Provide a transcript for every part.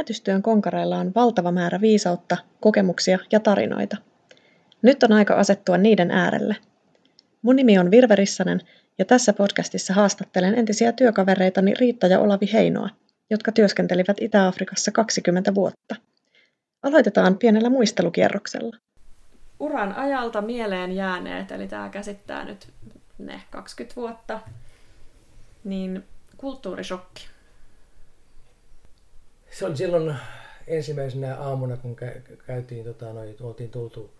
Lähetystyön konkareilla on valtava määrä viisautta, kokemuksia ja tarinoita. Nyt on aika asettua niiden äärelle. Mun nimi on Virve Rissanen ja tässä podcastissa haastattelen entisiä työkavereitani Riitta ja Olavi Heinoa, jotka työskentelivät Itä-Afrikassa 20 vuotta. Aloitetaan pienellä muistelukierroksella. Uran ajalta mieleen jääneet, eli tämä käsittää nyt ne 20 vuotta, niin kulttuurishokki. Se oli silloin ensimmäisenä aamuna, kun käytiin, tota, noi, oltiin tultu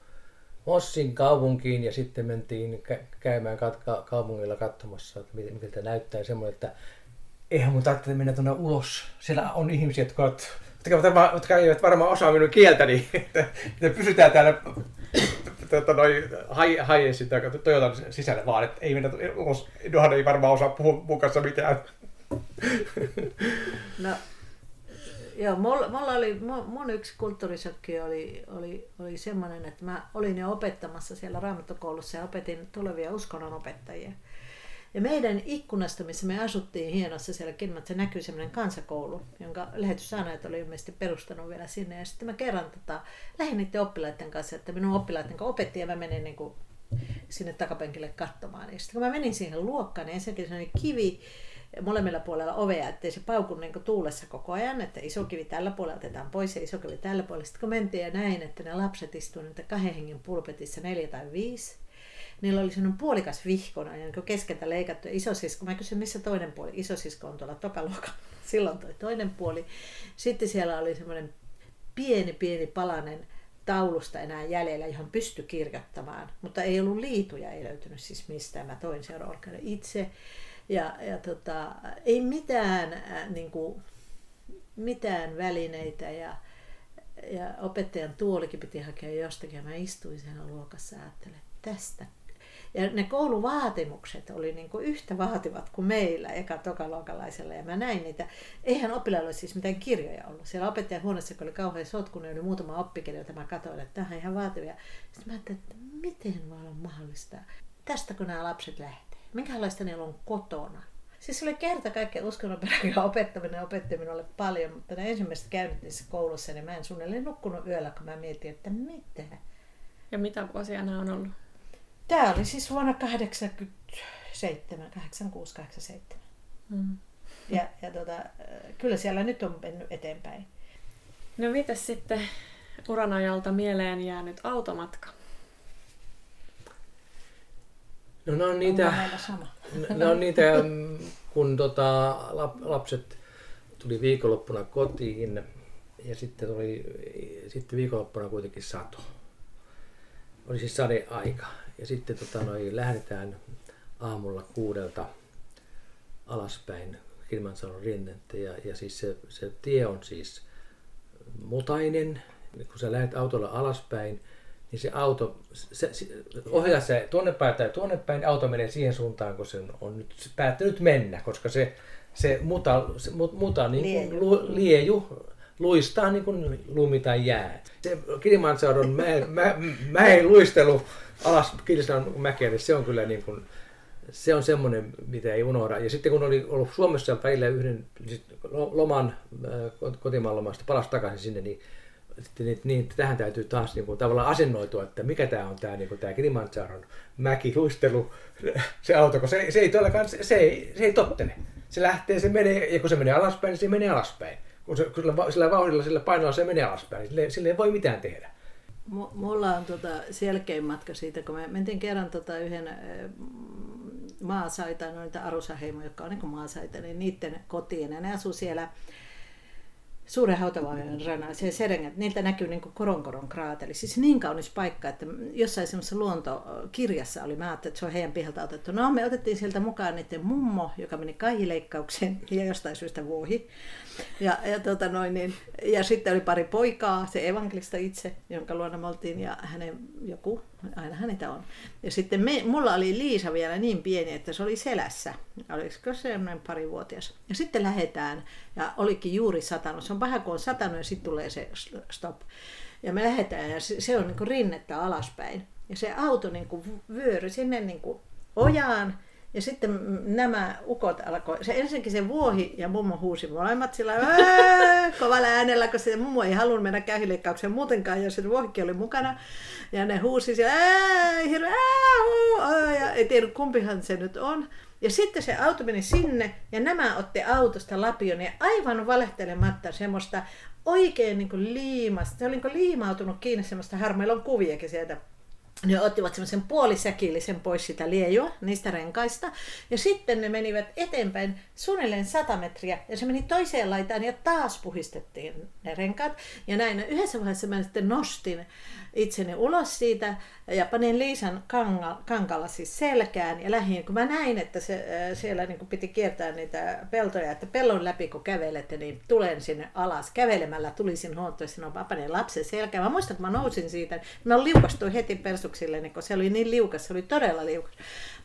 Mossin kaupunkiin ja sitten mentiin käymään kat- kaupungilla katsomassa, että miten, tämä näyttää. Semmoinen, että eihän mun tarvitse mennä tuonne ulos. Siellä on ihmisiä, jotka, ovat, jotka, jotka eivät varmaan osaa minun kieltäni. Että, pysytään täällä tuota, noi, Haiensin tai Toyotan sisällä vaan, että ei mennä ulos. Johan ei varmaan osaa puhua mun kanssa mitään. No, Joo, mulla, mulla oli, mun yksi kulttuurisokki oli, oli, oli semmoinen, että mä olin jo opettamassa siellä raamattokoulussa ja opetin tulevia uskonnonopettajia. Ja meidän ikkunasta, missä me asuttiin hienossa siellä se näkyy semmoinen kansakoulu, jonka lähetyssaanajat oli ilmeisesti perustanut vielä sinne. Ja sitten mä kerran tota, lähdin niiden oppilaiden kanssa, että minun oppilaiden kanssa opetti ja mä menin niin kuin sinne takapenkille katsomaan. Ja sitten kun mä menin siihen luokkaan, niin ensinnäkin se oli kivi, molemmilla puolella ovea, ettei se pauku niin tuulessa koko ajan, että iso kivi tällä puolella otetaan pois ja iso kivi tällä puolella. Sitten kun mentiin ja näin, että ne lapset istuivat niitä kahden hengen pulpetissa neljä tai viisi, niillä oli sellainen puolikas vihkona, jonka keskeltä leikattu. Isosisko, mä kysyin, missä toinen puoli? Isosisko on tuolla tokaluokalla. Silloin toi toinen puoli. Sitten siellä oli semmoinen pieni, pieni palanen taulusta enää jäljellä, johon pystyi kirjoittamaan. Mutta ei ollut liituja, ei löytynyt siis mistään. Mä toin sen itse. Ja, ja tota, ei mitään, äh, niin kuin, mitään välineitä ja, ja opettajan tuolikin piti hakea jostakin. Mä istuin siinä luokassa ja ajattelin, tästä ja ne kouluvaatimukset oli niin kuin yhtä vaativat kuin meillä eka tokaluokalaisella. Ja mä näin niitä. Eihän oppilailla siis mitään kirjoja ollut. Siellä opettajan huoneessa, kun oli kauhean sotku, niin oli muutama oppikirja, jota mä katsoin, että tämä on ihan vaativia. Sitten mä ajattelin, että miten voi olla mahdollista. Tästä kun nämä lapset lähtee minkälaista niillä on kotona. Siis oli kerta kaikkea uskonnonperäinen opettaminen ja opetti minulle paljon, mutta ne ensimmäiset käynnit niissä koulussa, niin mä en suunnilleen nukkunut yöllä, kun mä mietin, että mitä. Ja mitä vuosia nämä on ollut? Tämä oli siis vuonna 87, 86, 87. Mm. Ja, ja tota, kyllä siellä nyt on mennyt eteenpäin. No mitäs sitten uran ajalta mieleen jäänyt automatka? No ne on niitä, ne on niitä kun tota, lapset tuli viikonloppuna kotiin ja sitten tuli sitten viikonloppuna kuitenkin sato. Oli siis sadeaika. Ja sitten tota, noi, lähdetään aamulla kuudelta alaspäin Kilimanjaron rinnettä ja, ja siis se, se tie on siis mutainen. Kun sä lähdet autolla alaspäin, niin se auto, se, se, ohjaa se tuonne päin tai tuonne päin, auto menee siihen suuntaan, kun se on nyt päättänyt mennä, koska se, se muta, se muta niin lieju. Lu, lieju luistaa niin kuin lumi tai jää. Se Kilimanjaron mä, mä, mäen luistelu alas Kilimanjaron mäkeä, niin se on kyllä niin kuin, se on semmoinen, mitä ei unohda. Ja sitten kun oli ollut Suomessa välillä yhden loman, kotimaan lomasta, palasi takaisin sinne, niin sitten niin, niin, tähän täytyy taas niin kuin, tavallaan asennoitua, että mikä tämä on tämä, niin kuin, tämä Kilimanjaron mäkiluistelu, se auto, kun se, se ei todellakaan, se, se, ei, se ei tottele. Se lähtee, se menee, ja kun se menee alaspäin, niin se menee alaspäin. Kun, se, kun sillä, sillä vauhdilla, sillä painolla se menee alaspäin, niin sille, sille ei voi mitään tehdä. Mulla on tota selkein matka siitä, kun me mentiin kerran tota yhden maasaita, noita Arusaheimo, jotka on niin maasaita, niin niiden kotiin. Ja ne asuu siellä suuren hautavaajan rannalla, se Serengeti, niiltä näkyy niin kuin koronkoron kraateli. Siis niin kaunis paikka, että jossain semmoisessa luontokirjassa oli, mä ajattelin, että se on heidän pihalta otettu. No me otettiin sieltä mukaan niiden mummo, joka meni kaihileikkaukseen ja jostain syystä vuohi. Ja, ja, tota noin, niin, ja sitten oli pari poikaa, se evankelista itse, jonka luona me oltiin, ja hänen joku, aina niitä on. Ja sitten me, mulla oli Liisa vielä niin pieni, että se oli selässä. Olisiko se noin parivuotias. Ja sitten lähdetään, ja olikin juuri satanut. Se on paha, kun on satanut, ja sitten tulee se stop. Ja me lähdetään, ja se, se on niin kuin rinnettä alaspäin. Ja se auto niin kuin vyöry sinne niin kuin ojaan, Ja sitten nämä ukot alkoi, se ensinnäkin se vuohi ja mummo huusi molemmat sillä kovalla äänellä, koska se mummo ei halunnut mennä kähileikkaukseen muutenkaan, ja se vuohikin oli mukana. Ja ne huusi siellä, hirveä, ja ei tiedä kumpihan se nyt on. Ja sitten se auto meni sinne ja nämä otti autosta lapion ja aivan valehtelematta semmoista oikein niin liimasta. Se oli niin liimautunut kiinni semmoista harmailla on kuviakin sieltä ne ottivat semmoisen puolisäkillisen pois sitä liejua, niistä renkaista. Ja sitten ne menivät eteenpäin suunnilleen 100 metriä. Ja se meni toiseen laitaan ja taas puhistettiin ne renkaat. Ja näin yhdessä vaiheessa mä sitten nostin itseni ulos siitä ja panin Liisan kankalla siis selkään ja lähin, kun mä näin, että se, siellä niin piti kiertää niitä peltoja, että pellon läpi kun kävelette, niin tulen sinne alas. Kävelemällä tulisin huomattua, että mä panin lapsen selkään. Mä muistan, kun mä nousin siitä, niin mä liukastuin heti persuksille, niin kun se oli niin liukas, se oli todella liukas.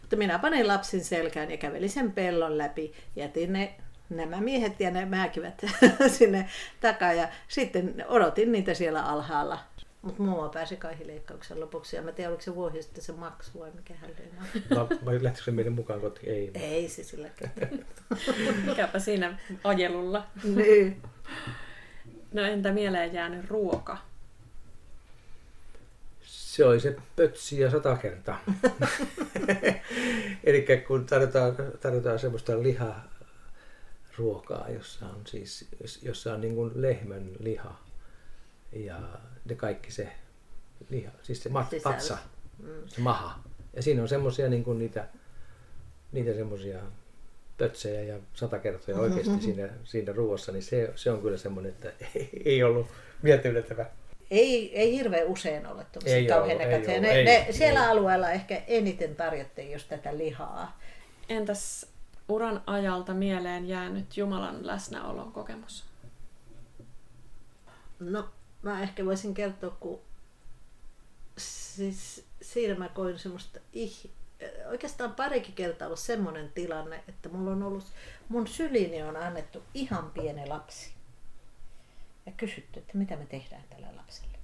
Mutta minä panin lapsen selkään ja kävelin sen pellon läpi, jätin ne nämä miehet ja ne määkivät sinne takaa ja sitten odotin niitä siellä alhaalla mutta mummo pääsi kaihileikkauksen lopuksi ja mä tiedän, oliko se vuosi sitten se maksu vai mikä hän no, vai lähtikö se meidän mukaan kotiin? Ei. Ei se sillä Mikäpä siinä ajelulla. niin. No entä mieleen jäänyt ruoka? Se oli se pötsi ja sata kertaa. Eli kun tarjotaan, tarjotaan semmoista liha ruokaa, jossa on siis jossa on niin kuin lehmän liha ja ne kaikki se liha, siis se mat, patsa, mm. se maha. Ja siinä on semmoisia niin kuin niitä, niitä semmoisia pötsejä ja sata kertoja oikeasti mm-hmm. siinä, siinä ruoassa, niin se, se on kyllä semmoinen, että ei ollut mieltä yllättävää. Ei, ei hirveän usein ole ei kauhean ollut, ei ne, ei, ne, siellä ei. alueella ehkä eniten tarjottiin just tätä lihaa. Entäs uran ajalta mieleen jäänyt Jumalan läsnäolon kokemus? No mä ehkä voisin kertoa, kun siis siinä mä koin semmoista ih... Oikeastaan parikin kertaa ollut semmoinen tilanne, että mulla on ollut, mun syliini on annettu ihan pieni lapsi. Ja kysytty, että mitä me tehdään tällä lapselle.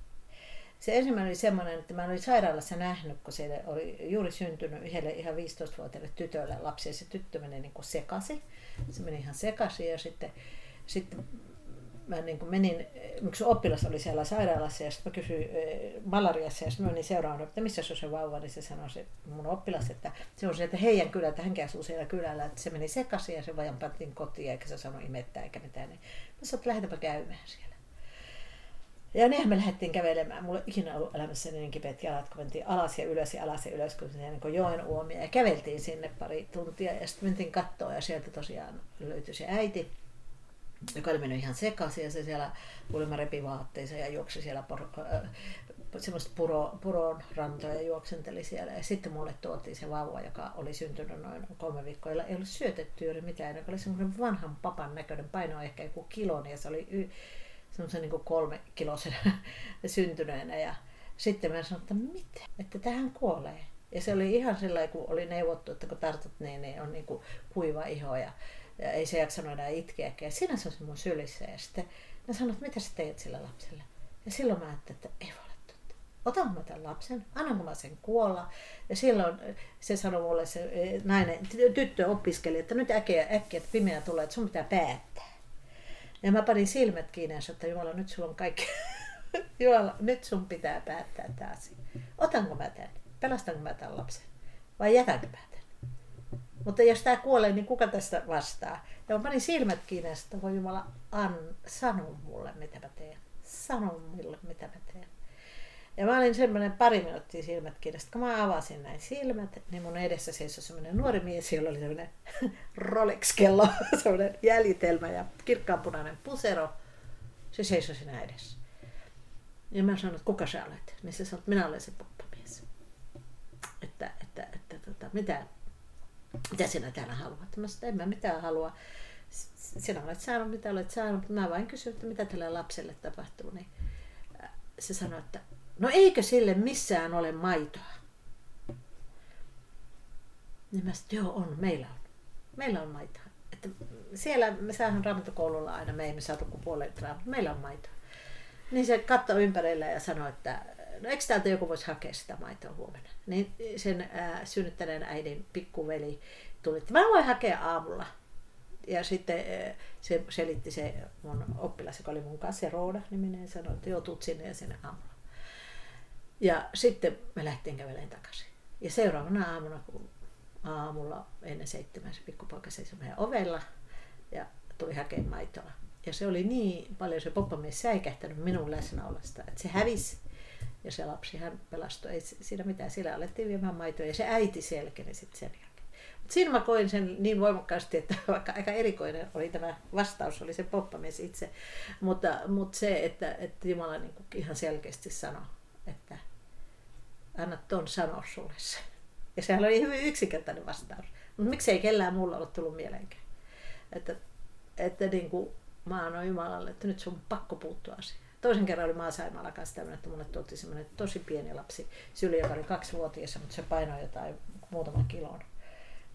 Se ensimmäinen oli semmoinen, että mä olin sairaalassa nähnyt, kun siellä oli juuri syntynyt yhdelle ihan 15-vuotiaalle tytölle lapsi ja se tyttö meni niin kuin sekasi. Se meni ihan sekaisin ja sitten, sitten mä niin kuin menin, yksi oppilas oli siellä sairaalassa ja sitten mä kysyin eh, malariassa ja sitten menin seuraavana, että missä se on se vauva, niin se sanoi se mun oppilas, että se on se, että heidän kylä, että hän asuu siellä kylällä, että se meni sekaisin ja se vajan pantiin kotiin eikä se sano imettää eikä mitään. Niin mä sanoin, että lähdetäpä käymään siellä. Ja nehän me lähdettiin kävelemään. Mulla ei ikinä ollut elämässä niin kipeät jalat, kun mentiin alas ja ylös ja alas ja ylös, kun se niin joen uomia. Ja käveltiin sinne pari tuntia ja sitten mentiin kattoon ja sieltä tosiaan löytyi se äiti joka oli mennyt ihan sekaisin ja se siellä kuulemma repi vaatteensa ja juoksi siellä poro, äh, semmoista puro, puron rantoja ja juoksenteli siellä. Ja sitten mulle tuotiin se vauva, joka oli syntynyt noin kolme viikkoa, ei ollut syötetty juuri mitään, joka oli semmoinen vanhan papan näköinen, paino ehkä joku kilon ja se oli y, semmoisen niin kolme kilosen syntyneenä. Ja sitten mä sanoin, että mitä, että tähän kuolee. Ja se oli ihan sellainen, kun oli neuvottu, että kun tartut niin, niin on niin kuin kuiva iho ja ja ei se jaksanut enää itkeäkään. Ja siinä se on mun sylissä. Ja sitten ne sanoi, että mitä sä teet sillä lapsella? Ja silloin mä ajattelin, että ei voi. Otanko mä tämän lapsen? Annanko mä sen kuolla? Ja silloin se sanoi mulle, se e, nainen, tyttö opiskeli, että nyt äkkiä, äkkiä että pimeä tulee, että sun pitää päättää. Ja mä panin silmät kiinni ja sanoin, että Jumala, nyt sulla on kaikki. Jumala, nyt sun pitää päättää tämä asia. Otanko mä tämän? Pelastanko mä tämän lapsen? Vai jätänkö mä mutta jos tämä kuolee, niin kuka tästä vastaa? Ja mä panin silmät kiinni sitten voi Jumala, an, sano mulle, mitä mä teen. Sano mulle, mitä mä teen. Ja mä olin semmoinen pari minuuttia silmät kiinni. Sitten kun mä avasin näin silmät, niin mun edessä seisoi semmoinen nuori mies, jolla oli semmoinen Rolex-kello, semmoinen jäljitelmä ja kirkkaanpunainen pusero. Se seisoi siinä edessä. Ja mä sanoin, että kuka sä olet? Niin se sanoi, että minä olen se poppamies. Että, että, että tota, mitä, mitä sinä täällä haluat? Mä sanoin, en mä mitään halua. Sinä olet saanut, mitä olet saanut. Mä vain kysyin, että mitä tälle lapselle tapahtuu. Niin äh, se sanoi, että no eikö sille missään ole maitoa? Niin mä sanoin, joo on, meillä on. Meillä on maitoa. Että siellä me saadaan raamattokoululla aina, me emme saatu kuin puolen meillä on maitoa. Niin se katsoi ympärillä ja sanoi, että no eikö täältä joku voisi hakea sitä maitoa huomenna? Niin sen ää, synnyttäneen äidin pikkuveli tuli, mä voin hakea aamulla. Ja sitten eh, se selitti se mun oppilas, joka oli mun kanssa, se Rooda niminen, sanoi, että joo, tuut sinne ja sinne aamulla. Ja sitten me lähtiin kävelemään takaisin. Ja seuraavana aamuna, kun aamulla ennen seitsemän se pikkupoika seisoi meidän ovella ja tuli hakemaan maitoa. Ja se oli niin paljon se poppamies säikähtänyt minun läsnäolosta, että se hävisi ja se lapsi hän pelastui. Ei siinä mitään, sillä alettiin viemään maitoa ja se äiti selkeni sitten sen jälkeen. Mut siinä mä koin sen niin voimakkaasti, että vaikka aika erikoinen oli tämä vastaus, oli se poppamies itse. Mutta, mutta se, että, että Jumala niin ihan selkeästi sanoi, että anna ton sanoa sulle se. Ja sehän oli hyvin yksinkertainen vastaus. Mutta miksei kellään muulla ollut tullut mieleenkään. Että, että niin kuin, mä annoin Jumalalle, että nyt sun on pakko puuttua asiaan. Toisen kerran oli Maasaimalla kanssa tämmöinen, että mulle tuotti semmoinen tosi pieni lapsi syli, joka oli kaksivuotias, mutta se painoi jotain muutaman kilon.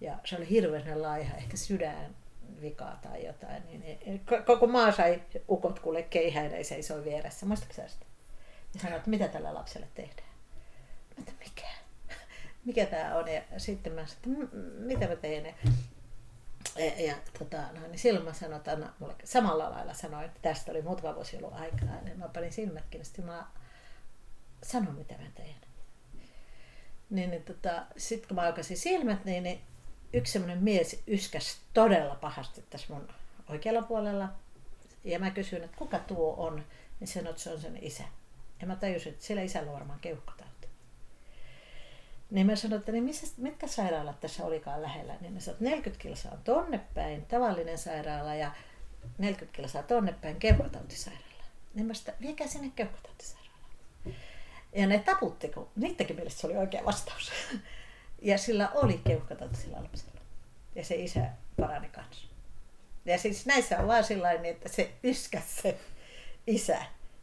Ja se oli hirveän laiha, ehkä sydän vikaa tai jotain. Niin koko maa sai ukot kuule keihäinen ja seisoi vieressä. Muistatko sitä? Ja sanoi, että mitä tällä lapselle tehdään. Mä että mikä? Mikä tämä on? Ja sitten mä sanoin, että mitä mä teen? Ja, tota, no, niin silloin mä sanoin, että anna mulle samalla lailla sanoin, että tästä oli muutama vuosi ollut aikaa. Ja mä panin silmätkin, sitten mä sanon, mitä mä teen. Niin, niin tota, sitten kun mä aukaisin silmät, niin, niin yksi semmoinen mies yskäs todella pahasti tässä mun oikealla puolella. Ja mä kysyin, että kuka tuo on, niin sanoin, että se on sen isä. Ja mä tajusin, että sillä isällä on varmaan keuhkotauti. Niin mä sanoin, että niin missä, mitkä sairaalat tässä olikaan lähellä. Niin ne sanoin, että 40 kilsaa on tonne päin, tavallinen sairaala ja 40 kilsaa tonne päin, keuhkotautisairaala. Niin mä sanoin, viekää sinne keuhkotautisairaalaan. Ja ne taputti, kun niidenkin mielestä se oli oikea vastaus. Ja sillä oli keuhkotauti sillä lapsella. Ja se isä parani kanssa. Ja siis näissä on vaan sellainen, että se yskäs se isä,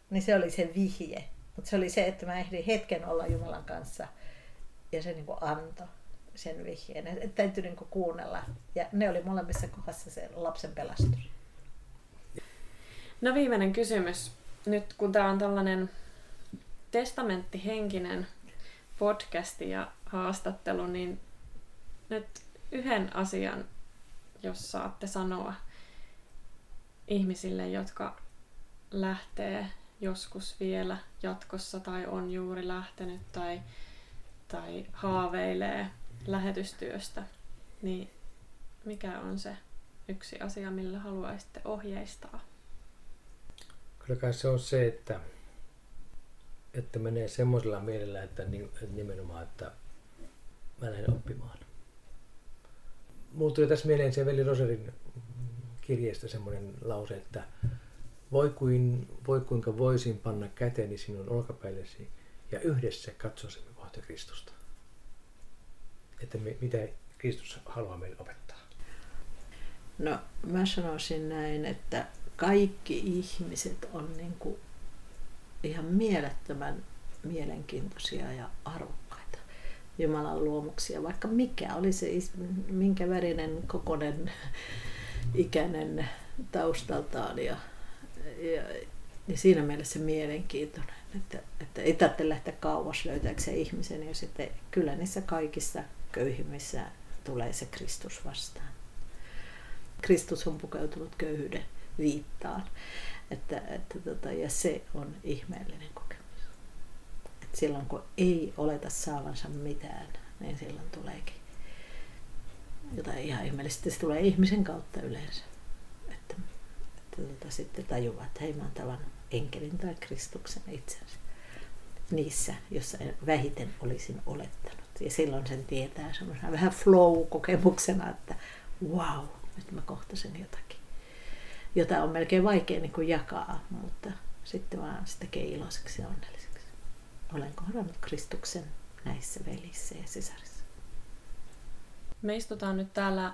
niin se oli se vihje. Mutta se oli se, että mä ehdin hetken olla Jumalan kanssa ja se niin antoi sen vihjeen. Että täytyy niin kuunnella. Ja ne oli molemmissa kohdassa se lapsen pelastus. No viimeinen kysymys. Nyt kun tämä on tällainen testamenttihenkinen podcasti ja haastattelu, niin nyt yhden asian, jos saatte sanoa ihmisille, jotka lähtee joskus vielä jatkossa tai on juuri lähtenyt tai, tai haaveilee lähetystyöstä, niin mikä on se yksi asia, millä haluaisitte ohjeistaa? Kyllä kai se on se, että että menee semmoisella mielellä, että, nimenomaan, että mä lähden oppimaan. Mulla tuli tässä mieleen se Veli Roserin kirjeestä semmoinen lause, että voi, kuin, voi kuinka voisin panna käteni sinun olkapäillesi ja yhdessä katsoisimme kohti Kristusta. Että me, mitä Kristus haluaa meille opettaa. No mä sanoisin näin, että kaikki ihmiset on niin kuin ihan mielettömän mielenkiintoisia ja arvokkaita Jumalan luomuksia, vaikka mikä oli se, minkä värinen, kokonen, ikäinen taustaltaan ja, ja, ja siinä mielessä mielenkiintoinen, että, että ei tarvitse lähteä kauas löytääkseen ihmisen ja sitten kyllä niissä kaikissa köyhimmissä tulee se Kristus vastaan. Kristus on pukeutunut köyhyyden viittaan. Että, että tota, ja se on ihmeellinen kokemus. Et silloin kun ei oleta saavansa mitään, niin silloin tuleekin jotain ihan ihmeellistä. Se tulee ihmisen kautta yleensä. Että, tota, sitten tajuvat, että hei mä oon tavannut enkelin tai Kristuksen itsensä niissä, jossa vähiten olisin olettanut. Ja silloin sen tietää semmoisena vähän flow-kokemuksena, että wow, nyt mä kohtasin jotakin jota on melkein vaikea niin kuin jakaa, mutta sitten vaan se tekee iloiseksi ja onnelliseksi. Olen kohdannut Kristuksen näissä velissä ja sisarissa. Me istutaan nyt täällä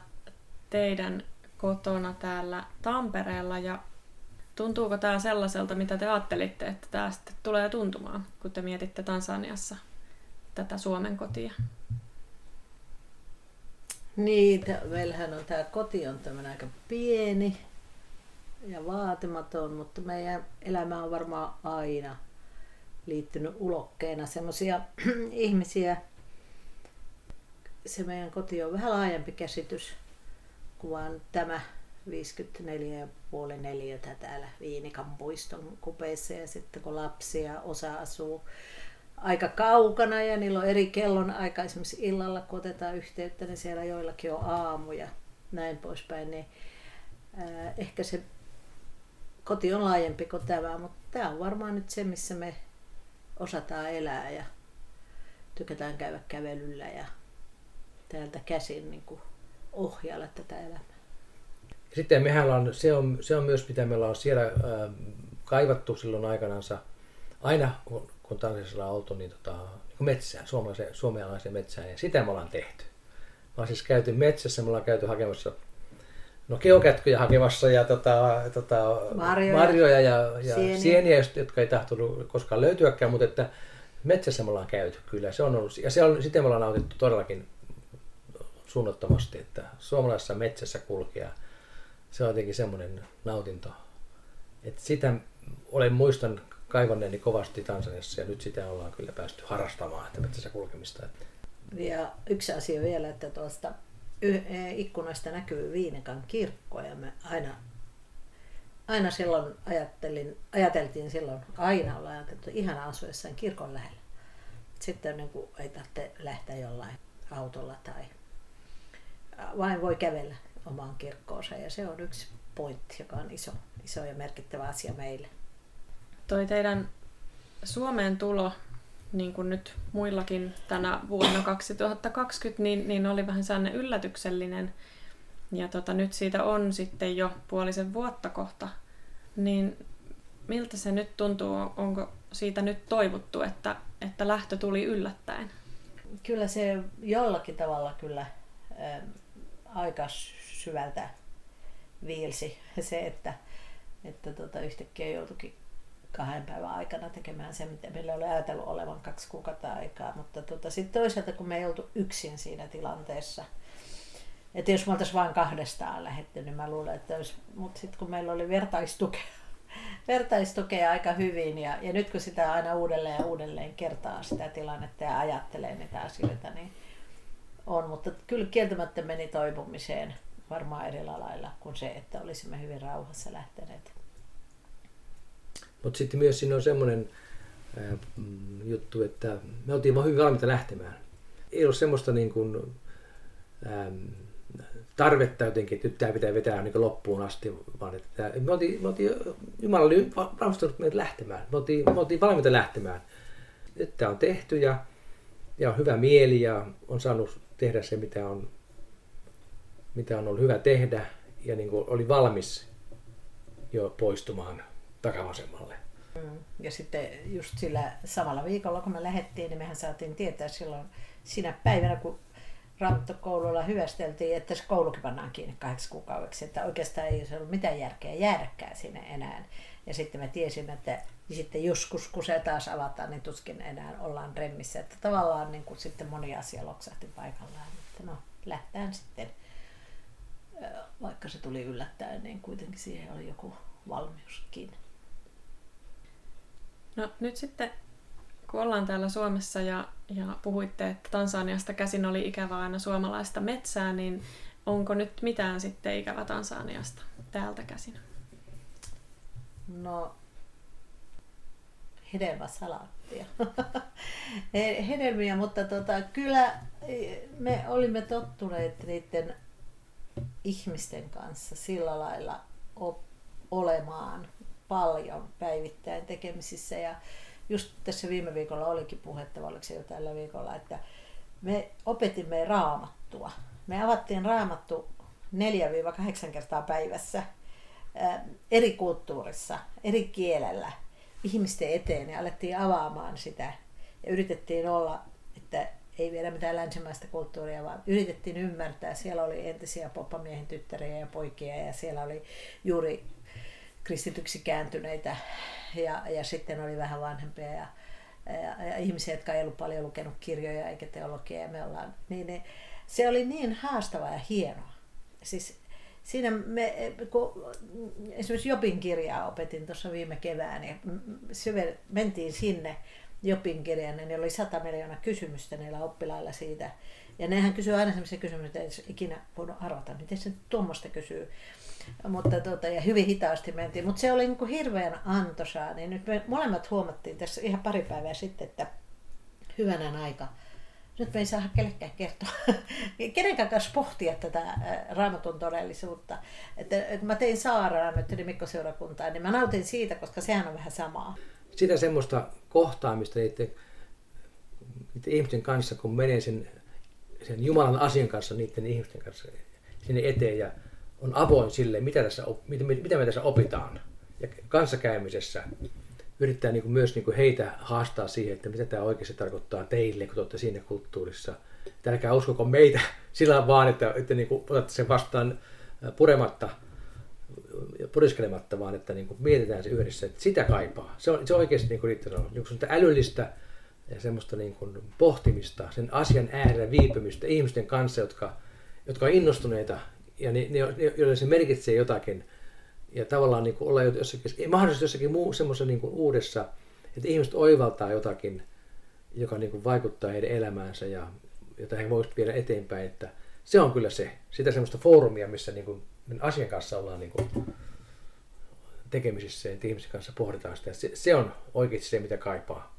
teidän kotona täällä Tampereella ja tuntuuko tämä sellaiselta, mitä te ajattelitte, että tämä sitten tulee tuntumaan, kun te mietitte Tansaniassa tätä Suomen kotia? Niin, meillähän on tämä koti on tämmöinen aika pieni, ja vaatimaton, mutta meidän elämä on varmaan aina liittynyt ulokkeena semmoisia ihmisiä, se meidän koti on vähän laajempi käsitys kuin vaan tämä 54,5 neliötä täällä Viinikan puiston kupeissa ja sitten kun lapsia osa asuu aika kaukana ja niillä on eri kellon aika esimerkiksi illalla kun otetaan yhteyttä, niin siellä joillakin on aamu ja näin poispäin, niin ää, ehkä se koti on laajempi kuin tämä, mutta tämä on varmaan nyt se, missä me osataan elää ja tykätään käydä kävelyllä ja täältä käsin niin kuin ohjailla tätä elämää. Sitten mehän on, se on, se on myös mitä meillä on siellä äh, kaivattu silloin aikanansa. Aina kun, kun Tansaniassa on oltu, niin, tota, niin metsään, suomalaiseen, suomalaiseen metsään, ja sitä me ollaan tehty. Me siis käyty metsässä, me ollaan käyty hakemassa no geokätkyjä hakemassa ja tota, tota, marjoja, marjoja ja, ja sieniä. sieniä, jotka ei tahtonut koskaan löytyäkään, mutta että metsässä me ollaan käyty kyllä. Se on ollut, ja se on, sitten me ollaan nautittu todellakin suunnattomasti, että suomalaisessa metsässä kulkea, se on jotenkin semmoinen nautinto. Että sitä olen muistan kaivanneeni kovasti Tansaniassa ja nyt sitä ollaan kyllä päästy harrastamaan, että metsässä kulkemista. Ja yksi asia vielä, että tuosta e, ikkunasta näkyy Viinekan kirkko ja me aina, aina silloin ajattelin, ajateltiin silloin, aina ollaan ajateltu ihana asua jossain kirkon lähellä. Sitten niin kuin, ei tarvitse lähteä jollain autolla tai vain voi kävellä omaan kirkkoonsa ja se on yksi pointti, joka on iso, iso ja merkittävä asia meille. Toi teidän Suomeen tulo, niin kuin nyt muillakin tänä vuonna 2020, niin, niin oli vähän sellainen yllätyksellinen. Ja tota, nyt siitä on sitten jo puolisen vuotta kohta. Niin miltä se nyt tuntuu? Onko siitä nyt toivottu, että, että lähtö tuli yllättäen? Kyllä se jollakin tavalla kyllä aika syvältä viilsi se, että, että tota, yhtäkkiä joutuikin kahden päivän aikana tekemään se, mitä meillä oli ajatellut olevan kaksi kuukautta aikaa. Mutta tota, sitten toisaalta, kun me ei oltu yksin siinä tilanteessa, että jos me oltaisiin vain kahdestaan lähetty, niin mä luulen, että olisi, mutta sitten kun meillä oli vertaistukea, vertaistukea aika hyvin ja, ja nyt kun sitä aina uudelleen ja uudelleen kertaa sitä tilannetta ja ajattelee niitä asioita, niin on, mutta kyllä kieltämättä meni toipumiseen varmaan eri lailla kuin se, että olisimme hyvin rauhassa lähteneet. Mutta sitten myös siinä on semmoinen mm, juttu, että me oltiin vaan hyvin valmiita lähtemään. Ei ollut semmoista niin kuin, ähm, tarvetta jotenkin, että nyt tämä pitää vetää niin loppuun asti, vaan että me oltiin, me oltiin Jumala oli valmistanut meidät lähtemään. Me oltiin, me oltiin valmiita lähtemään. Nyt tämä on tehty ja, ja on hyvä mieli ja on saanut tehdä se, mitä on, mitä on ollut hyvä tehdä ja niin kuin oli valmis jo poistumaan takavasemmalle. Mm. Ja sitten just sillä samalla viikolla, kun me lähdettiin, niin mehän saatiin tietää silloin siinä päivänä, kun Ranttokoululla hyvästeltiin, että se koulukin pannaan kiinni kahdeksi kuukaudeksi, että oikeastaan ei olisi ollut mitään järkeä jäädäkään sinne enää. Ja sitten me tiesimme, että sitten joskus, kun se taas avataan, niin tuskin enää ollaan remmissä. Että tavallaan niin kuin sitten moni asia loksahti paikallaan. Että no, lähtään sitten, vaikka se tuli yllättäen, niin kuitenkin siihen oli joku valmiuskin. No nyt sitten, kun ollaan täällä Suomessa ja, ja puhuitte, että Tansaniasta käsin oli ikävä aina suomalaista metsää, niin onko nyt mitään sitten ikävä Tansaniasta täältä käsin? No, hedelmäsalaattia. Hedelmiä, mutta tota, kyllä me olimme tottuneet niiden ihmisten kanssa sillä lailla olemaan paljon päivittäin tekemisissä. Ja just tässä viime viikolla olikin puhetta, oliko se jo tällä viikolla, että me opetimme raamattua. Me avattiin raamattu 4-8 kertaa päivässä eri kulttuurissa, eri kielellä ihmisten eteen ja alettiin avaamaan sitä ja yritettiin olla, että ei vielä mitään länsimaista kulttuuria, vaan yritettiin ymmärtää. Siellä oli entisiä poppamiehen tyttäriä ja poikia ja siellä oli juuri kristityksi kääntyneitä ja, ja sitten oli vähän vanhempia ja, ja, ja ihmisiä, jotka ei ollut paljon lukenut kirjoja eikä teologiaa. Me ollaan, niin, niin, se oli niin haastavaa ja hienoa. Siis siinä me, kun esimerkiksi Jobin kirjaa opetin tuossa viime kevään ja syve, mentiin sinne Jopin kirjan, niin oli sata miljoonaa kysymystä niillä oppilailla siitä. Ja nehän kysyy aina sellaisia kysymyksiä, että ei ikinä voinut arvata, miten se tuommoista kysyy. Mutta tuota, ja hyvin hitaasti mentiin, mutta se oli niin kuin hirveän antoisaa. Niin nyt me molemmat huomattiin tässä ihan pari päivää sitten, että hyvänä aika nyt me ei saa kellekään kertoa, kenenkään kanssa pohtia tätä raamatun todellisuutta. Että, että mä tein Saaraa nyt Mikko-seurakuntaa, niin mä nautin siitä, koska sehän on vähän samaa. Sitä semmoista kohtaamista niiden, niiden ihmisten kanssa, kun menee sen, sen Jumalan asian kanssa niiden ihmisten kanssa sinne eteen ja on avoin sille, mitä, tässä, mitä, mitä me tässä opitaan. Ja kanssakäymisessä yrittää niin kuin myös niin kuin heitä haastaa siihen, että mitä tämä oikeasti tarkoittaa teille, kun olette siinä kulttuurissa. Älkää uskoko meitä sillä vaan, että, että niin kuin otatte sen vastaan purematta ja puriskelematta, vaan että niin kuin mietitään se yhdessä, että sitä kaipaa. Se on, se on oikeasti niin kuin Riitta niin kuin älyllistä ja semmoista niin kuin pohtimista, sen asian äärellä viipymistä ihmisten kanssa, jotka, jotka on innostuneita ja ne, ne, joille se merkitsee jotakin – ja tavallaan niin kuin olla jossakin, mahdollisesti jossakin muu, semmoisessa niin kuin uudessa, että ihmiset oivaltaa jotakin, joka niin kuin vaikuttaa heidän elämäänsä ja jota he voisivat viedä eteenpäin, että se on kyllä se, sitä semmoista foorumia, missä niin kuin asian kanssa ollaan niin kuin tekemisissä ja ihmisen kanssa pohditaan sitä. Se, se on oikeasti se, mitä kaipaa.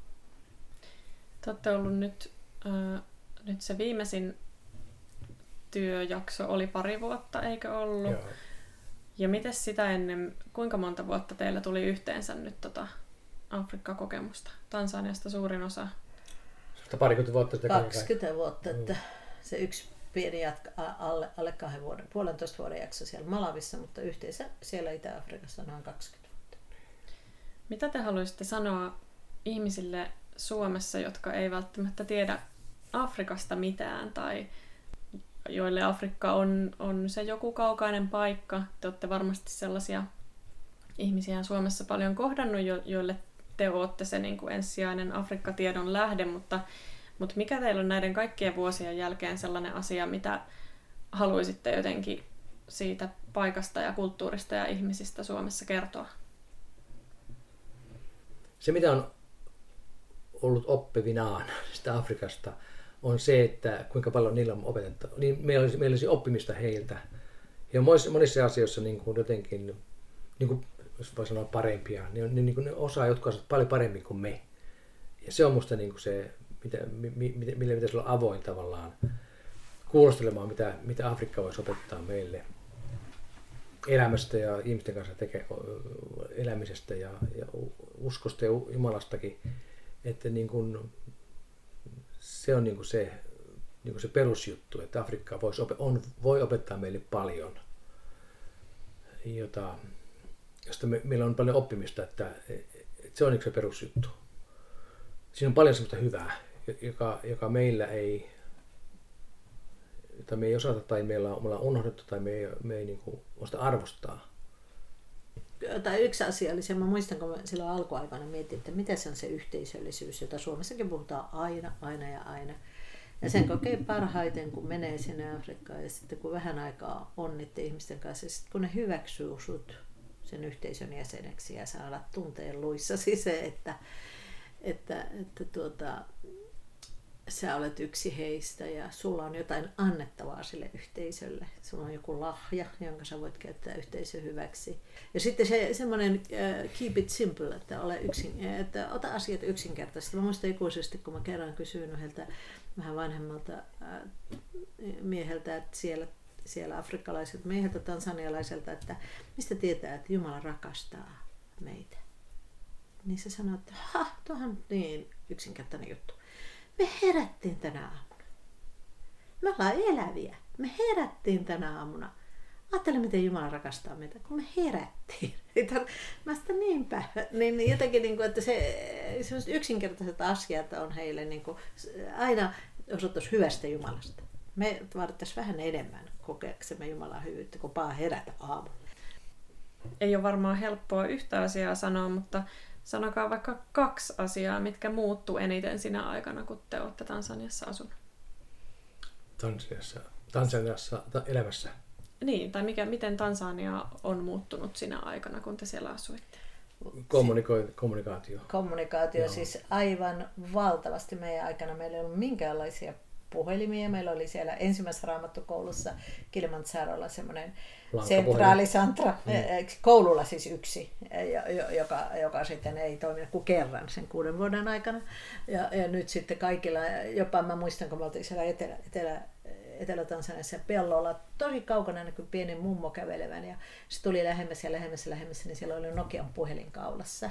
Te olette ollut nyt, äh, nyt se viimeisin työjakso oli pari vuotta, eikö ollut? Joo. Ja miten sitä ennen, kuinka monta vuotta teillä tuli yhteensä nyt tota Afrikka-kokemusta? Tansaniasta suurin osa. Sitä parikymmentä vuotta sitten. 20 vuotta, mm. että se yksi pieni jatka, alle, alle kahden vuoden, puolentoista vuoden jakso siellä Malavissa, mutta yhteensä siellä Itä-Afrikassa noin 20 vuotta. Mitä te haluaisitte sanoa ihmisille Suomessa, jotka ei välttämättä tiedä Afrikasta mitään tai joille Afrikka on, on se joku kaukainen paikka. Te olette varmasti sellaisia ihmisiä Suomessa paljon kohdannut, jo, joille te olette se niin kuin ensisijainen Afrikka-tiedon lähde, mutta, mutta mikä teillä on näiden kaikkien vuosien jälkeen sellainen asia, mitä haluaisitte jotenkin siitä paikasta ja kulttuurista ja ihmisistä Suomessa kertoa? Se, mitä on ollut oppivinaan sitä Afrikasta, on se, että kuinka paljon niillä on opetettu. Niin meillä olisi, meillä olisi oppimista heiltä. Ja monissa, monissa asioissa niin kuin jotenkin, niin kuin, jos voi sanoa parempia, niin, niin, niin kuin ne osaa jotkut asiat paljon paremmin kuin me. Ja se on musta niin kuin se, mitä, mi, millä pitäisi olla avoin tavallaan kuulostelemaan, mitä, mitä Afrikka voisi opettaa meille elämästä ja ihmisten kanssa teke, elämisestä ja, ja uskosta ja Jumalastakin. Että niin kuin, se on niin kuin se, niin kuin se perusjuttu, että Afrikka voisi, on, voi opettaa meille paljon, jota, josta me, meillä on paljon oppimista, että, että se on niin se perusjuttu. Siinä on paljon sellaista hyvää, joka, joka meillä ei, jota me ei osata tai meillä on, me ollaan unohdettu tai me ei, me ei niin kuin osta arvostaa tai yksi asia oli se, mä muistan, kun mä silloin alkuaikana mietin, että mitä se on se yhteisöllisyys, jota Suomessakin puhutaan aina, aina ja aina. Ja sen kokee parhaiten, kun menee sinne Afrikkaan ja sitten kun vähän aikaa on niiden ihmisten kanssa, ja sitten kun ne hyväksyy sut sen yhteisön jäseneksi ja saa alat tunteen luissasi se, että, että, että tuota, sä olet yksi heistä ja sulla on jotain annettavaa sille yhteisölle. Sulla on joku lahja, jonka sä voit käyttää yhteisön hyväksi. Ja sitten se semmoinen uh, keep it simple, että, ole yksin, että ota asiat yksinkertaisesti. Mä muistan ikuisesti, kun mä kerran kysyin yhdeltä vähän vanhemmalta uh, mieheltä, että siellä, siellä afrikkalaiselta mieheltä, tansanialaiselta, että mistä tietää, että Jumala rakastaa meitä. Niin se sanoi, että ha, tuohan niin yksinkertainen juttu me herättiin tänä aamuna. Me ollaan eläviä. Me herättiin tänä aamuna. Ajattele, miten Jumala rakastaa meitä, kun me herättiin. Mä sitä niinpä. Niin jotenkin, niin kuin, että se, yksinkertaiset asiat on heille niin kuin, aina osoitus hyvästä Jumalasta. Me vaadittaisiin vähän enemmän kokeaksemme Jumalan hyvyyttä, kuin vaan herätä aamulla. Ei ole varmaan helppoa yhtä asiaa sanoa, mutta Sanokaa vaikka kaksi asiaa, mitkä muuttuu eniten sinä aikana, kun te olette Tansaniassa asunut. Tansaniassa, Tansaniassa ta, elämässä? Niin, tai mikä, miten Tansania on muuttunut sinä aikana, kun te siellä asuitte? Kommuniko- kommunikaatio. Kommunikaatio, Joo. siis aivan valtavasti meidän aikana. Meillä ei ollut minkäänlaisia puhelimia. Meillä oli siellä ensimmäisessä raamattukoulussa Kilimanjarolla semmoinen sentraalisantra, mm. koululla siis yksi, joka, joka sitten ei toiminut kuin kerran sen kuuden vuoden aikana. Ja, ja nyt sitten kaikilla, jopa mä muistan, kun me oltiin siellä Etelä, Etelä, Etelä-Tansaniassa pellolla, tosi kaukana näkyi pieni mummo kävelevän ja se tuli lähemmäs ja lähemmäs ja lähemmäs, niin siellä oli Nokian puhelin kaulassa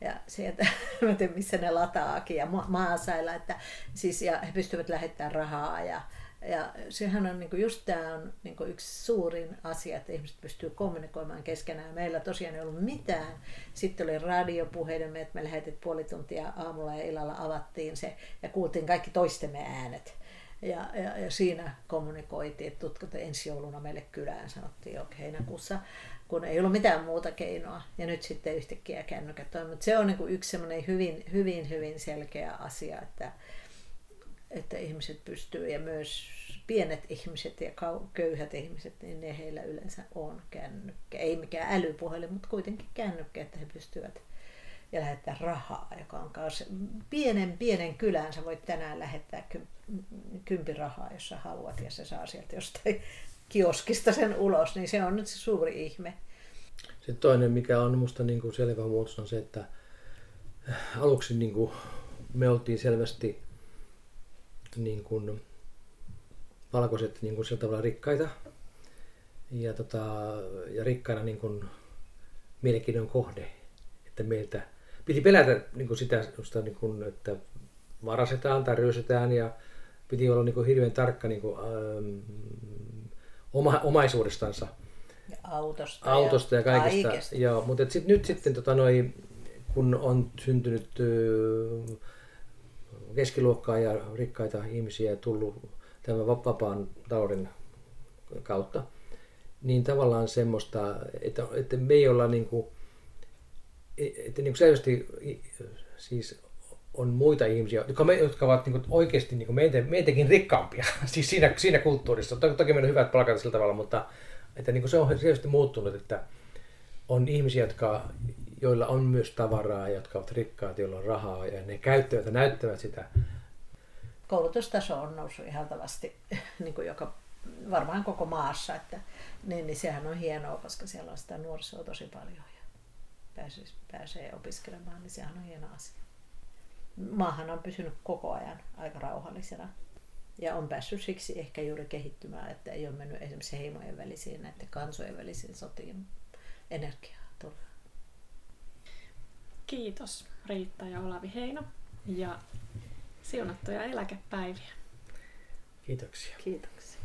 ja sieltä, mä tiedän missä ne lataakin ja maasailla, että siis, ja he pystyvät lähettämään rahaa ja, ja sehän on niin just tämä on niin yksi suurin asia, että ihmiset pystyy kommunikoimaan keskenään. Meillä tosiaan ei ollut mitään. Sitten oli radiopuhelimia, että me lähetit puoli tuntia aamulla ja illalla avattiin se ja kuultiin kaikki toistemme äänet. Ja, ja, ja siinä kommunikoitiin, että tutko ensi jouluna meille kylään, sanottiin jo heinäkuussa kun ei ollut mitään muuta keinoa. Ja nyt sitten yhtäkkiä kännykät toimivat. Mutta se on niin kuin yksi semmoinen hyvin, hyvin, hyvin selkeä asia, että, että ihmiset pystyy ja myös pienet ihmiset ja köyhät ihmiset, niin ne heillä yleensä on kännykkä. Ei mikään älypuhelin, mutta kuitenkin kännykkä, että he pystyvät ja lähettää rahaa, joka on kanssa pienen pienen kylään. Sä voit tänään lähettää kympi rahaa, jos sä haluat, ja se saa sieltä jostain kioskista sen ulos, niin se on nyt se suuri ihme. Sitten toinen, mikä on minusta niin kuin selvä muutos, on se, että aluksi niin kuin me oltiin selvästi niin kuin valkoiset niin kuin sillä tavalla rikkaita ja, tota, ja rikkaina niin kuin mielenkiinnon kohde, että meiltä piti pelätä niin kuin sitä, sitä niin kuin, että varasetaan tai ryöstetään ja piti olla niin kuin hirveän tarkka niin kuin, ähm, oma, omaisuudestansa. Ja autosta, autosta ja, ja kaikesta. kaikesta. Joo, mutta sit, nyt sitten tota, noi, kun on syntynyt keskiluokkaa ja rikkaita ihmisiä tullut tämän vapaan talouden kautta, niin tavallaan semmoista, että, että me ei olla niin kuin, että niin kuin selvästi siis on muita ihmisiä, jotka, me, jotka ovat niin kuin, oikeasti niin kuin meitä, meitäkin rikkaampia, siis siinä, siinä kulttuurissa. Toki, meillä on hyvät palkat sillä tavalla, mutta että niin kuin se on selvästi muuttunut, että on ihmisiä, jotka, joilla on myös tavaraa, jotka ovat rikkaat, joilla on rahaa ja ne käyttävät ja näyttävät sitä. Koulutustaso on noussut ihaltavasti, niin kuin joka, varmaan koko maassa, että, niin, niin sehän on hienoa, koska siellä on sitä nuorisoa tosi paljon ja pääsee, pääsee opiskelemaan, niin sehän on hieno asia maahan on pysynyt koko ajan aika rauhallisena. Ja on päässyt siksi ehkä juuri kehittymään, että ei ole mennyt esimerkiksi heimojen välisiin, näiden kansojen välisiin sotiin energiaa tulee. Kiitos Riitta ja Olavi Heino ja siunattuja eläkepäiviä. Kiitoksia. Kiitoksia.